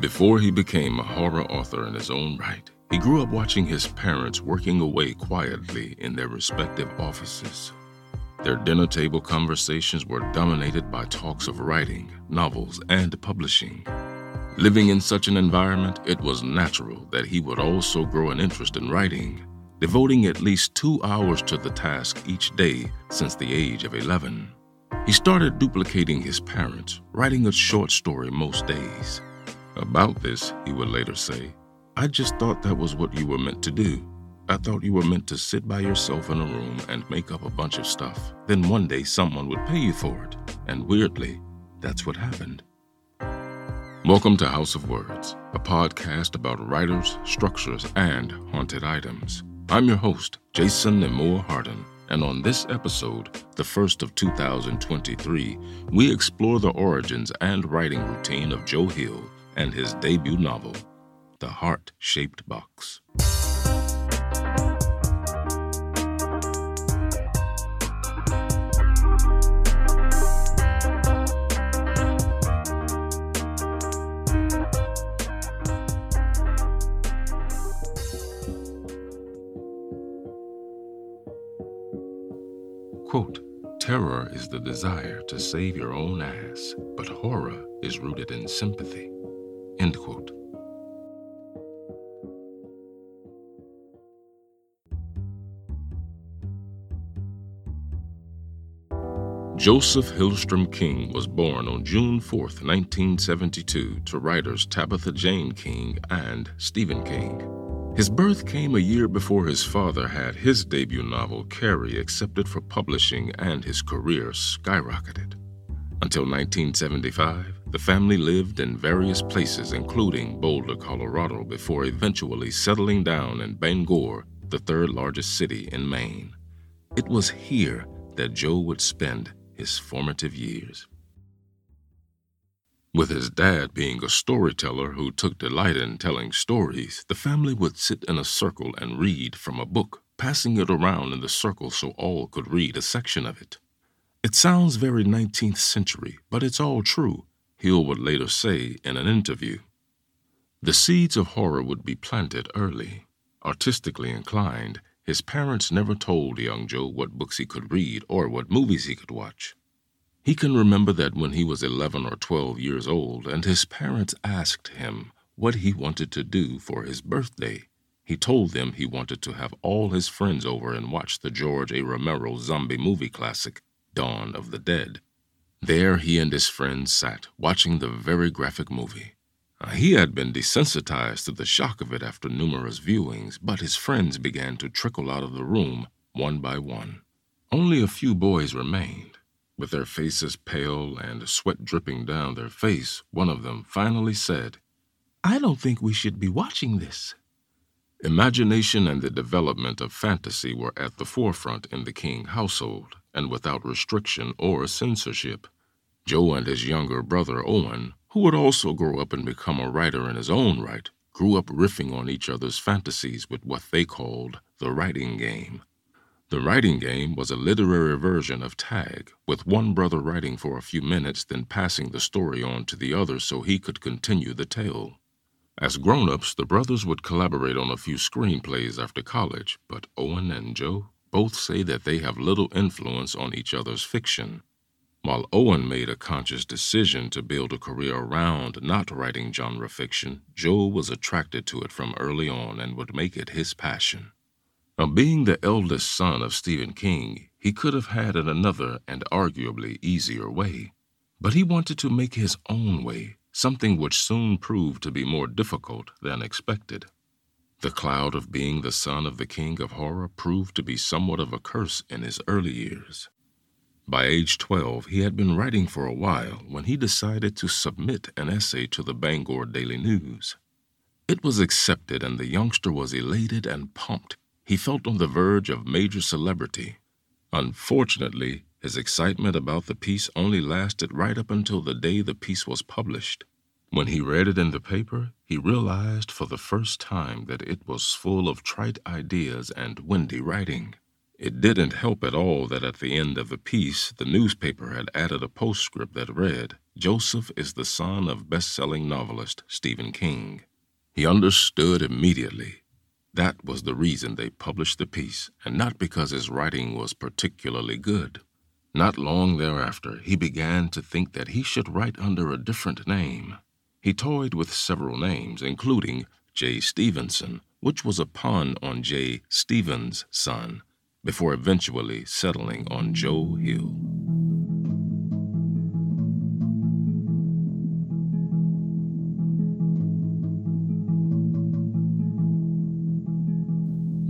Before he became a horror author in his own right, he grew up watching his parents working away quietly in their respective offices. Their dinner table conversations were dominated by talks of writing, novels, and publishing. Living in such an environment, it was natural that he would also grow an interest in writing, devoting at least two hours to the task each day since the age of 11. He started duplicating his parents, writing a short story most days. About this, he would later say, I just thought that was what you were meant to do. I thought you were meant to sit by yourself in a room and make up a bunch of stuff. Then one day someone would pay you for it. And weirdly, that's what happened. Welcome to House of Words, a podcast about writers, structures, and haunted items. I'm your host, Jason Nemore Hardin, and on this episode, the first of 2023, we explore the origins and writing routine of Joe Hill and his debut novel, The Heart Shaped Box. Quote, Terror is the desire to save your own ass, but horror is rooted in sympathy. End quote. Joseph Hillstrom King was born on June 4, 1972, to writers Tabitha Jane King and Stephen King. His birth came a year before his father had his debut novel, Carrie, accepted for publishing and his career skyrocketed. Until 1975, the family lived in various places, including Boulder, Colorado, before eventually settling down in Bangor, the third largest city in Maine. It was here that Joe would spend his formative years. With his dad being a storyteller who took delight in telling stories, the family would sit in a circle and read from a book, passing it around in the circle so all could read a section of it. It sounds very 19th century, but it's all true, Hill would later say in an interview. The seeds of horror would be planted early. Artistically inclined, his parents never told young Joe what books he could read or what movies he could watch. He can remember that when he was 11 or 12 years old and his parents asked him what he wanted to do for his birthday, he told them he wanted to have all his friends over and watch the George A. Romero zombie movie classic, Dawn of the Dead. There he and his friends sat, watching the very graphic movie. Uh, he had been desensitized to the shock of it after numerous viewings, but his friends began to trickle out of the room one by one. Only a few boys remained. With their faces pale and sweat dripping down their face, one of them finally said, I don't think we should be watching this. Imagination and the development of fantasy were at the forefront in the King household, and without restriction or censorship. Joe and his younger brother Owen, who would also grow up and become a writer in his own right, grew up riffing on each other's fantasies with what they called the writing game. The writing game was a literary version of tag, with one brother writing for a few minutes, then passing the story on to the other so he could continue the tale. As grown ups, the brothers would collaborate on a few screenplays after college, but Owen and Joe both say that they have little influence on each other's fiction. While Owen made a conscious decision to build a career around not writing genre fiction, Joe was attracted to it from early on and would make it his passion. Now, being the eldest son of Stephen King, he could have had it another and arguably easier way. But he wanted to make his own way, something which soon proved to be more difficult than expected. The cloud of being the son of the king of horror proved to be somewhat of a curse in his early years. By age 12, he had been writing for a while when he decided to submit an essay to the Bangor Daily News. It was accepted, and the youngster was elated and pumped he felt on the verge of major celebrity. Unfortunately, his excitement about the piece only lasted right up until the day the piece was published. When he read it in the paper, he realized for the first time that it was full of trite ideas and windy writing. It didn't help at all that at the end of the piece, the newspaper had added a postscript that read, Joseph is the son of best selling novelist Stephen King. He understood immediately. That was the reason they published the piece, and not because his writing was particularly good. Not long thereafter, he began to think that he should write under a different name. He toyed with several names, including J. Stevenson, which was a pun on J. Stevens' son, before eventually settling on Joe Hill.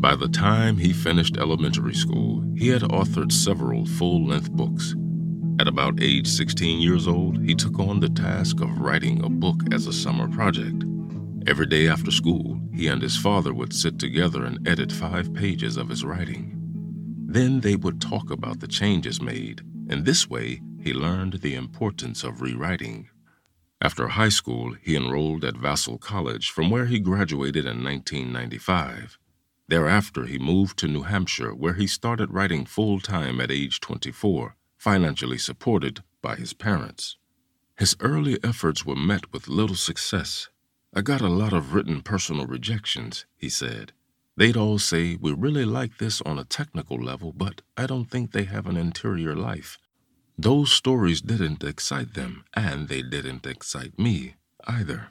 By the time he finished elementary school, he had authored several full length books. At about age 16 years old, he took on the task of writing a book as a summer project. Every day after school, he and his father would sit together and edit five pages of his writing. Then they would talk about the changes made, and this way he learned the importance of rewriting. After high school, he enrolled at Vassar College, from where he graduated in 1995. Thereafter, he moved to New Hampshire, where he started writing full time at age 24, financially supported by his parents. His early efforts were met with little success. I got a lot of written personal rejections, he said. They'd all say, We really like this on a technical level, but I don't think they have an interior life. Those stories didn't excite them, and they didn't excite me either.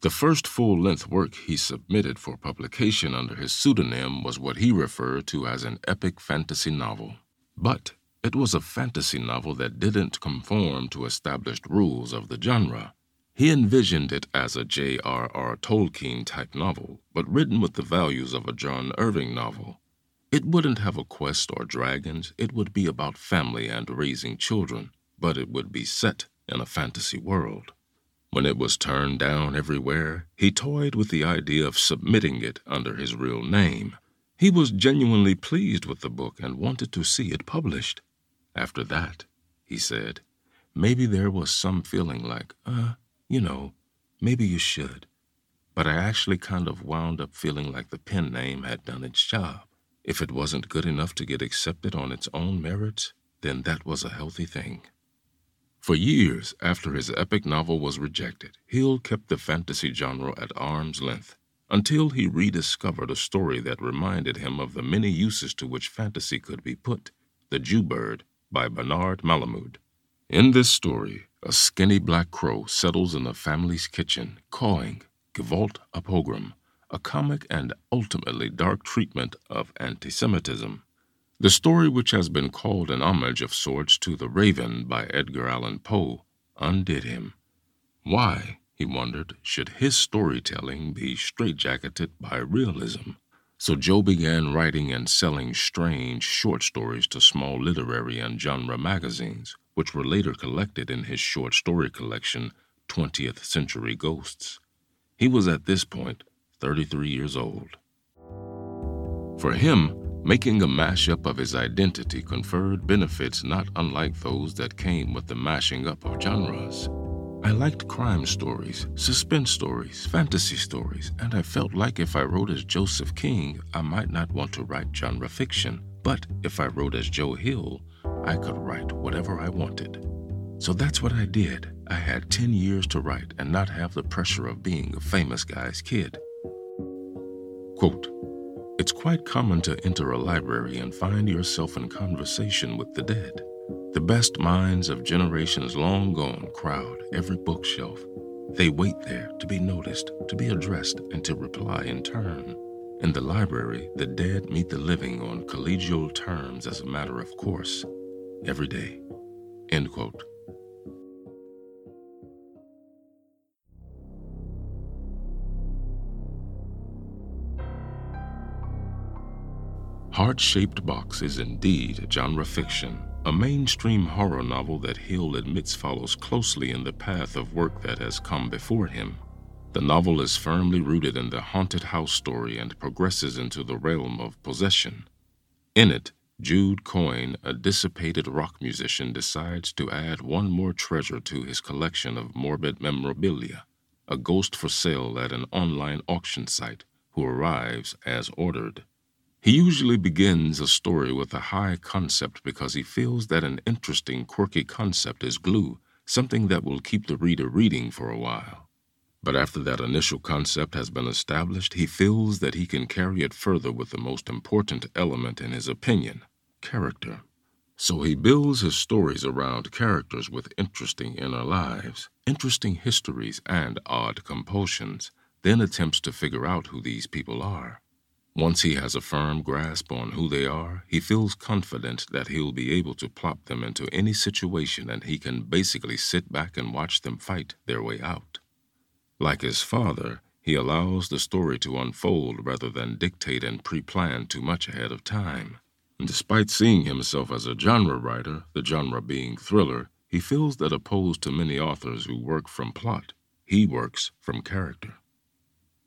The first full length work he submitted for publication under his pseudonym was what he referred to as an epic fantasy novel. But it was a fantasy novel that didn't conform to established rules of the genre. He envisioned it as a J.R.R. Tolkien type novel, but written with the values of a John Irving novel. It wouldn't have a quest or dragons, it would be about family and raising children, but it would be set in a fantasy world. When it was turned down everywhere, he toyed with the idea of submitting it under his real name. He was genuinely pleased with the book and wanted to see it published. After that, he said, maybe there was some feeling like, uh, you know, maybe you should. But I actually kind of wound up feeling like the pen name had done its job. If it wasn't good enough to get accepted on its own merits, then that was a healthy thing. For years after his epic novel was rejected, Hill kept the fantasy genre at arm's length until he rediscovered a story that reminded him of the many uses to which fantasy could be put The Jewbird by Bernard Malamud. In this story, a skinny black crow settles in the family's kitchen, cawing, Gewalt a Pogrom, a comic and ultimately dark treatment of anti Semitism. The story, which has been called an homage of sorts to The Raven by Edgar Allan Poe, undid him. Why, he wondered, should his storytelling be straitjacketed by realism? So Joe began writing and selling strange short stories to small literary and genre magazines, which were later collected in his short story collection, 20th Century Ghosts. He was at this point 33 years old. For him, Making a mashup of his identity conferred benefits not unlike those that came with the mashing up of genres. I liked crime stories, suspense stories, fantasy stories, and I felt like if I wrote as Joseph King, I might not want to write genre fiction. But if I wrote as Joe Hill, I could write whatever I wanted. So that's what I did. I had 10 years to write and not have the pressure of being a famous guy's kid. Quote, it's quite common to enter a library and find yourself in conversation with the dead. The best minds of generations long gone crowd every bookshelf. They wait there to be noticed, to be addressed, and to reply in turn. In the library, the dead meet the living on collegial terms as a matter of course, every day. End quote. Heart Shaped Box is indeed a genre fiction, a mainstream horror novel that Hill admits follows closely in the path of work that has come before him. The novel is firmly rooted in the haunted house story and progresses into the realm of possession. In it, Jude Coyne, a dissipated rock musician, decides to add one more treasure to his collection of morbid memorabilia a ghost for sale at an online auction site who arrives as ordered. He usually begins a story with a high concept because he feels that an interesting, quirky concept is glue, something that will keep the reader reading for a while. But after that initial concept has been established, he feels that he can carry it further with the most important element in his opinion character. So he builds his stories around characters with interesting inner lives, interesting histories, and odd compulsions, then attempts to figure out who these people are. Once he has a firm grasp on who they are, he feels confident that he'll be able to plop them into any situation and he can basically sit back and watch them fight their way out. Like his father, he allows the story to unfold rather than dictate and pre plan too much ahead of time. Despite seeing himself as a genre writer, the genre being thriller, he feels that opposed to many authors who work from plot, he works from character.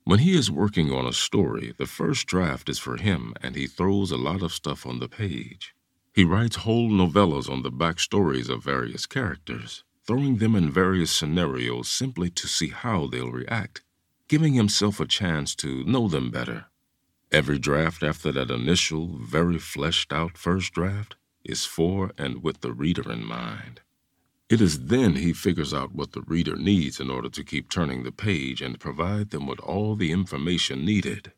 When he is working on a story, the first draft is for him and he throws a lot of stuff on the page. He writes whole novellas on the backstories of various characters, throwing them in various scenarios simply to see how they'll react, giving himself a chance to know them better. Every draft after that initial, very fleshed out first draft is for and with the reader in mind. It is then he figures out what the reader needs in order to keep turning the page and provide them with all the information needed.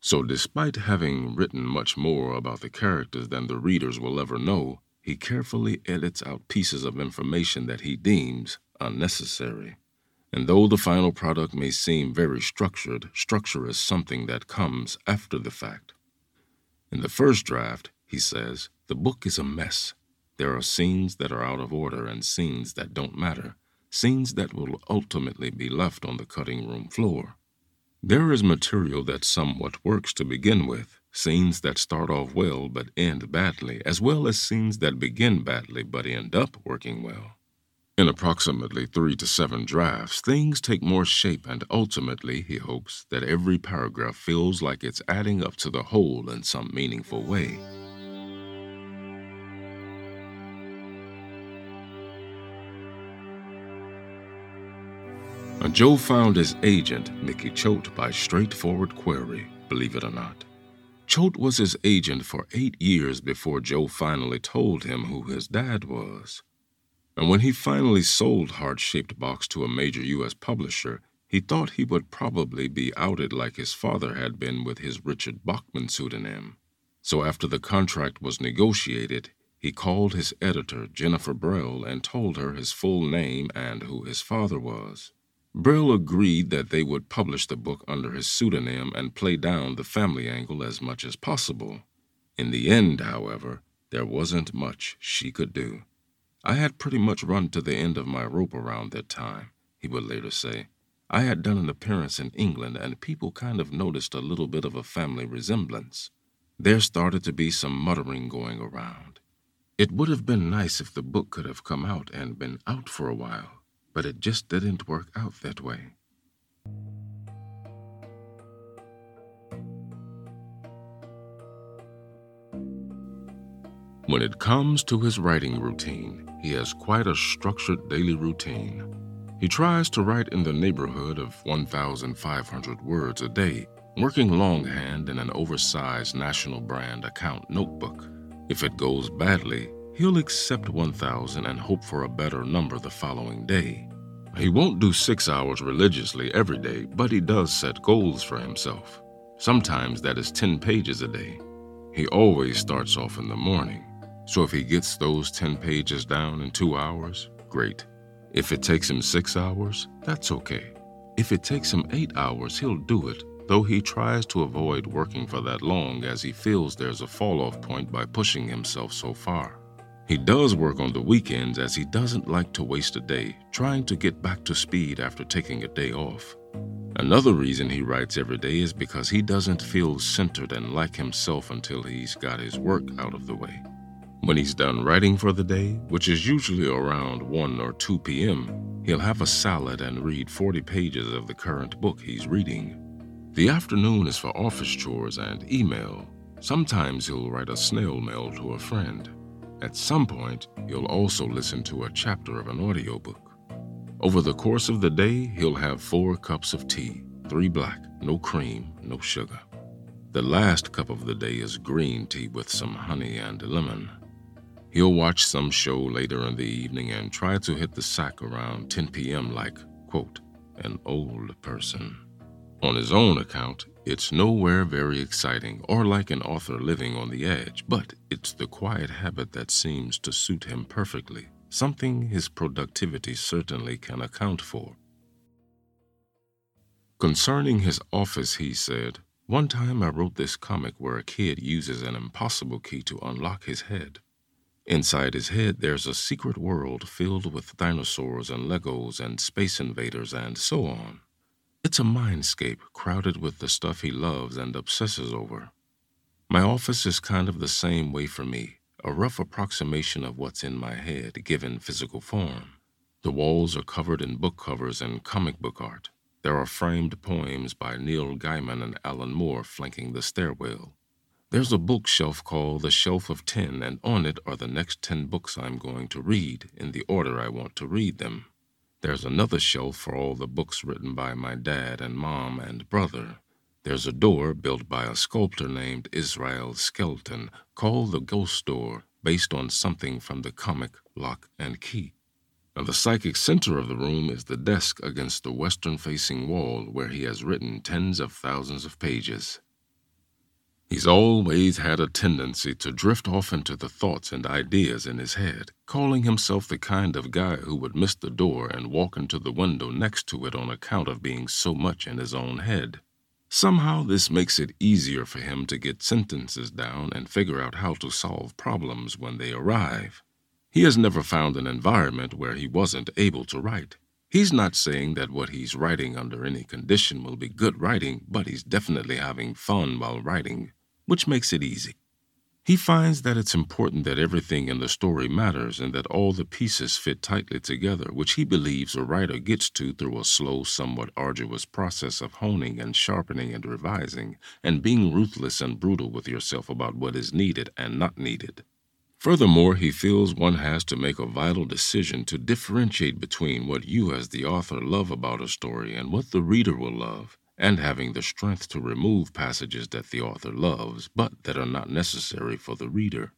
So, despite having written much more about the characters than the readers will ever know, he carefully edits out pieces of information that he deems unnecessary. And though the final product may seem very structured, structure is something that comes after the fact. In the first draft, he says, the book is a mess there are scenes that are out of order and scenes that don't matter, scenes that will ultimately be left on the cutting room floor. There is material that somewhat works to begin with, scenes that start off well but end badly, as well as scenes that begin badly but end up working well. In approximately three to seven drafts, things take more shape, and ultimately, he hopes that every paragraph feels like it's adding up to the whole in some meaningful way. Joe found his agent, Mickey Choate, by straightforward query, believe it or not. Choate was his agent for eight years before Joe finally told him who his dad was. And when he finally sold Heart Shaped Box to a major U.S. publisher, he thought he would probably be outed like his father had been with his Richard Bachman pseudonym. So after the contract was negotiated, he called his editor, Jennifer Brehl, and told her his full name and who his father was. Brehl agreed that they would publish the book under his pseudonym and play down the family angle as much as possible. In the end, however, there wasn't much she could do. I had pretty much run to the end of my rope around that time, he would later say. I had done an appearance in England, and people kind of noticed a little bit of a family resemblance. There started to be some muttering going around. It would have been nice if the book could have come out and been out for a while but it just didn't work out that way. When it comes to his writing routine, he has quite a structured daily routine. He tries to write in the neighborhood of 1,500 words a day, working longhand in an oversized national brand account notebook. If it goes badly, He'll accept 1,000 and hope for a better number the following day. He won't do six hours religiously every day, but he does set goals for himself. Sometimes that is 10 pages a day. He always starts off in the morning, so if he gets those 10 pages down in two hours, great. If it takes him six hours, that's okay. If it takes him eight hours, he'll do it, though he tries to avoid working for that long as he feels there's a fall off point by pushing himself so far. He does work on the weekends as he doesn't like to waste a day trying to get back to speed after taking a day off. Another reason he writes every day is because he doesn't feel centered and like himself until he's got his work out of the way. When he's done writing for the day, which is usually around 1 or 2 p.m., he'll have a salad and read 40 pages of the current book he's reading. The afternoon is for office chores and email. Sometimes he'll write a snail mail to a friend. At some point, he'll also listen to a chapter of an audiobook. Over the course of the day, he'll have four cups of tea, three black, no cream, no sugar. The last cup of the day is green tea with some honey and lemon. He'll watch some show later in the evening and try to hit the sack around 10 p.m. like, quote, an old person. On his own account, it's nowhere very exciting or like an author living on the edge, but it's the quiet habit that seems to suit him perfectly, something his productivity certainly can account for. Concerning his office, he said, One time I wrote this comic where a kid uses an impossible key to unlock his head. Inside his head, there's a secret world filled with dinosaurs and Legos and space invaders and so on. It's a mindscape crowded with the stuff he loves and obsesses over. My office is kind of the same way for me, a rough approximation of what's in my head given physical form. The walls are covered in book covers and comic book art. There are framed poems by Neil Gaiman and Alan Moore flanking the stairwell. There's a bookshelf called the Shelf of Ten, and on it are the next ten books I'm going to read in the order I want to read them. There's another shelf for all the books written by my dad and mom and brother. There's a door built by a sculptor named Israel Skelton called the Ghost Door, based on something from the comic Locke and Key. Now, the psychic center of the room is the desk against the western facing wall where he has written tens of thousands of pages. He's always had a tendency to drift off into the thoughts and ideas in his head, calling himself the kind of guy who would miss the door and walk into the window next to it on account of being so much in his own head. Somehow, this makes it easier for him to get sentences down and figure out how to solve problems when they arrive. He has never found an environment where he wasn't able to write. He's not saying that what he's writing under any condition will be good writing, but he's definitely having fun while writing which makes it easy. He finds that it's important that everything in the story matters and that all the pieces fit tightly together, which he believes a writer gets to through a slow, somewhat arduous process of honing and sharpening and revising, and being ruthless and brutal with yourself about what is needed and not needed. Furthermore, he feels one has to make a vital decision to differentiate between what you as the author love about a story and what the reader will love, and having the strength to remove passages that the author loves but that are not necessary for the reader.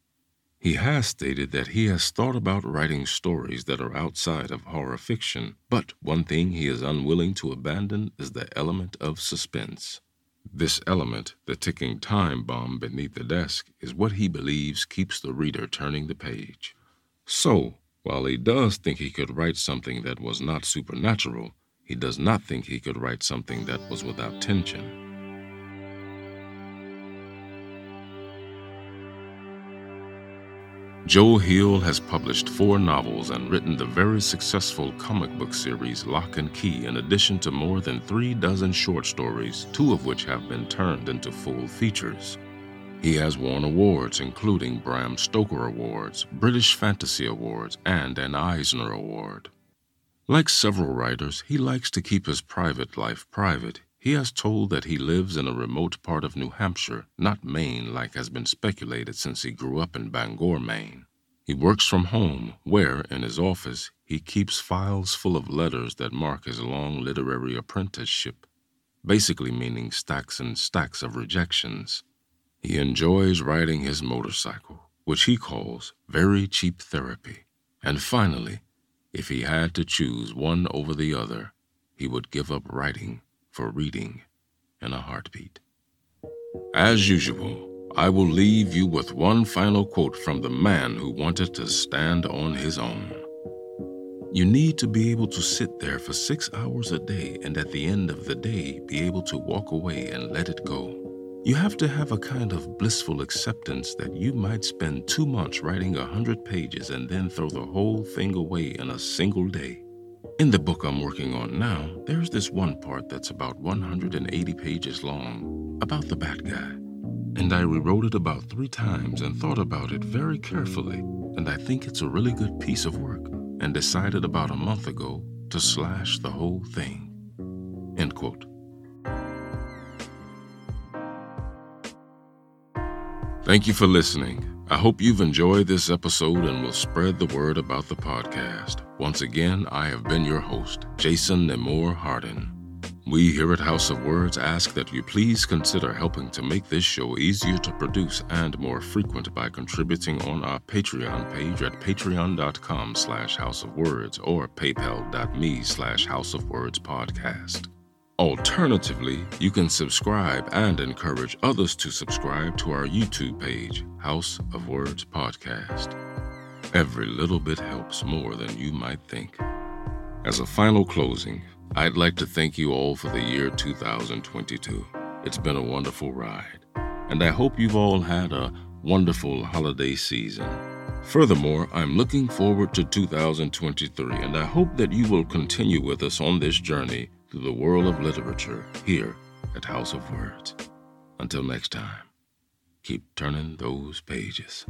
He has stated that he has thought about writing stories that are outside of horror fiction, but one thing he is unwilling to abandon is the element of suspense. This element, the ticking time bomb beneath the desk, is what he believes keeps the reader turning the page. So, while he does think he could write something that was not supernatural, he does not think he could write something that was without tension. Joe Hill has published four novels and written the very successful comic book series Locke and Key, in addition to more than three dozen short stories, two of which have been turned into full features. He has won awards, including Bram Stoker Awards, British Fantasy Awards, and an Eisner Award. Like several writers, he likes to keep his private life private. He has told that he lives in a remote part of New Hampshire, not Maine like has been speculated since he grew up in Bangor, Maine. He works from home, where, in his office, he keeps files full of letters that mark his long literary apprenticeship, basically meaning stacks and stacks of rejections. He enjoys riding his motorcycle, which he calls very cheap therapy. And finally, if he had to choose one over the other, he would give up writing for reading in a heartbeat. As usual, I will leave you with one final quote from the man who wanted to stand on his own. You need to be able to sit there for six hours a day and at the end of the day be able to walk away and let it go. You have to have a kind of blissful acceptance that you might spend two months writing a hundred pages and then throw the whole thing away in a single day. In the book I'm working on now, there's this one part that's about 180 pages long about the bad guy. And I rewrote it about three times and thought about it very carefully, and I think it's a really good piece of work, and decided about a month ago to slash the whole thing. End quote. Thank you for listening. I hope you've enjoyed this episode and will spread the word about the podcast. Once again, I have been your host, Jason Nemore Hardin. We here at House of Words ask that you please consider helping to make this show easier to produce and more frequent by contributing on our Patreon page at patreon.com slash House of Words or paypal.me slash House of Words podcast. Alternatively, you can subscribe and encourage others to subscribe to our YouTube page, House of Words Podcast. Every little bit helps more than you might think. As a final closing, I'd like to thank you all for the year 2022. It's been a wonderful ride, and I hope you've all had a wonderful holiday season. Furthermore, I'm looking forward to 2023, and I hope that you will continue with us on this journey through the world of literature here at House of Words. Until next time, keep turning those pages.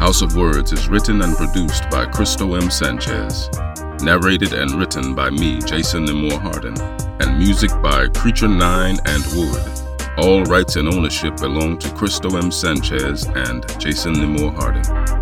House of Words is written and produced by Cristo M. Sanchez, narrated and written by me, Jason Nemore Hardin, and music by Creature Nine and Wood. All rights and ownership belong to Cristo M. Sanchez and Jason Nemore Hardin.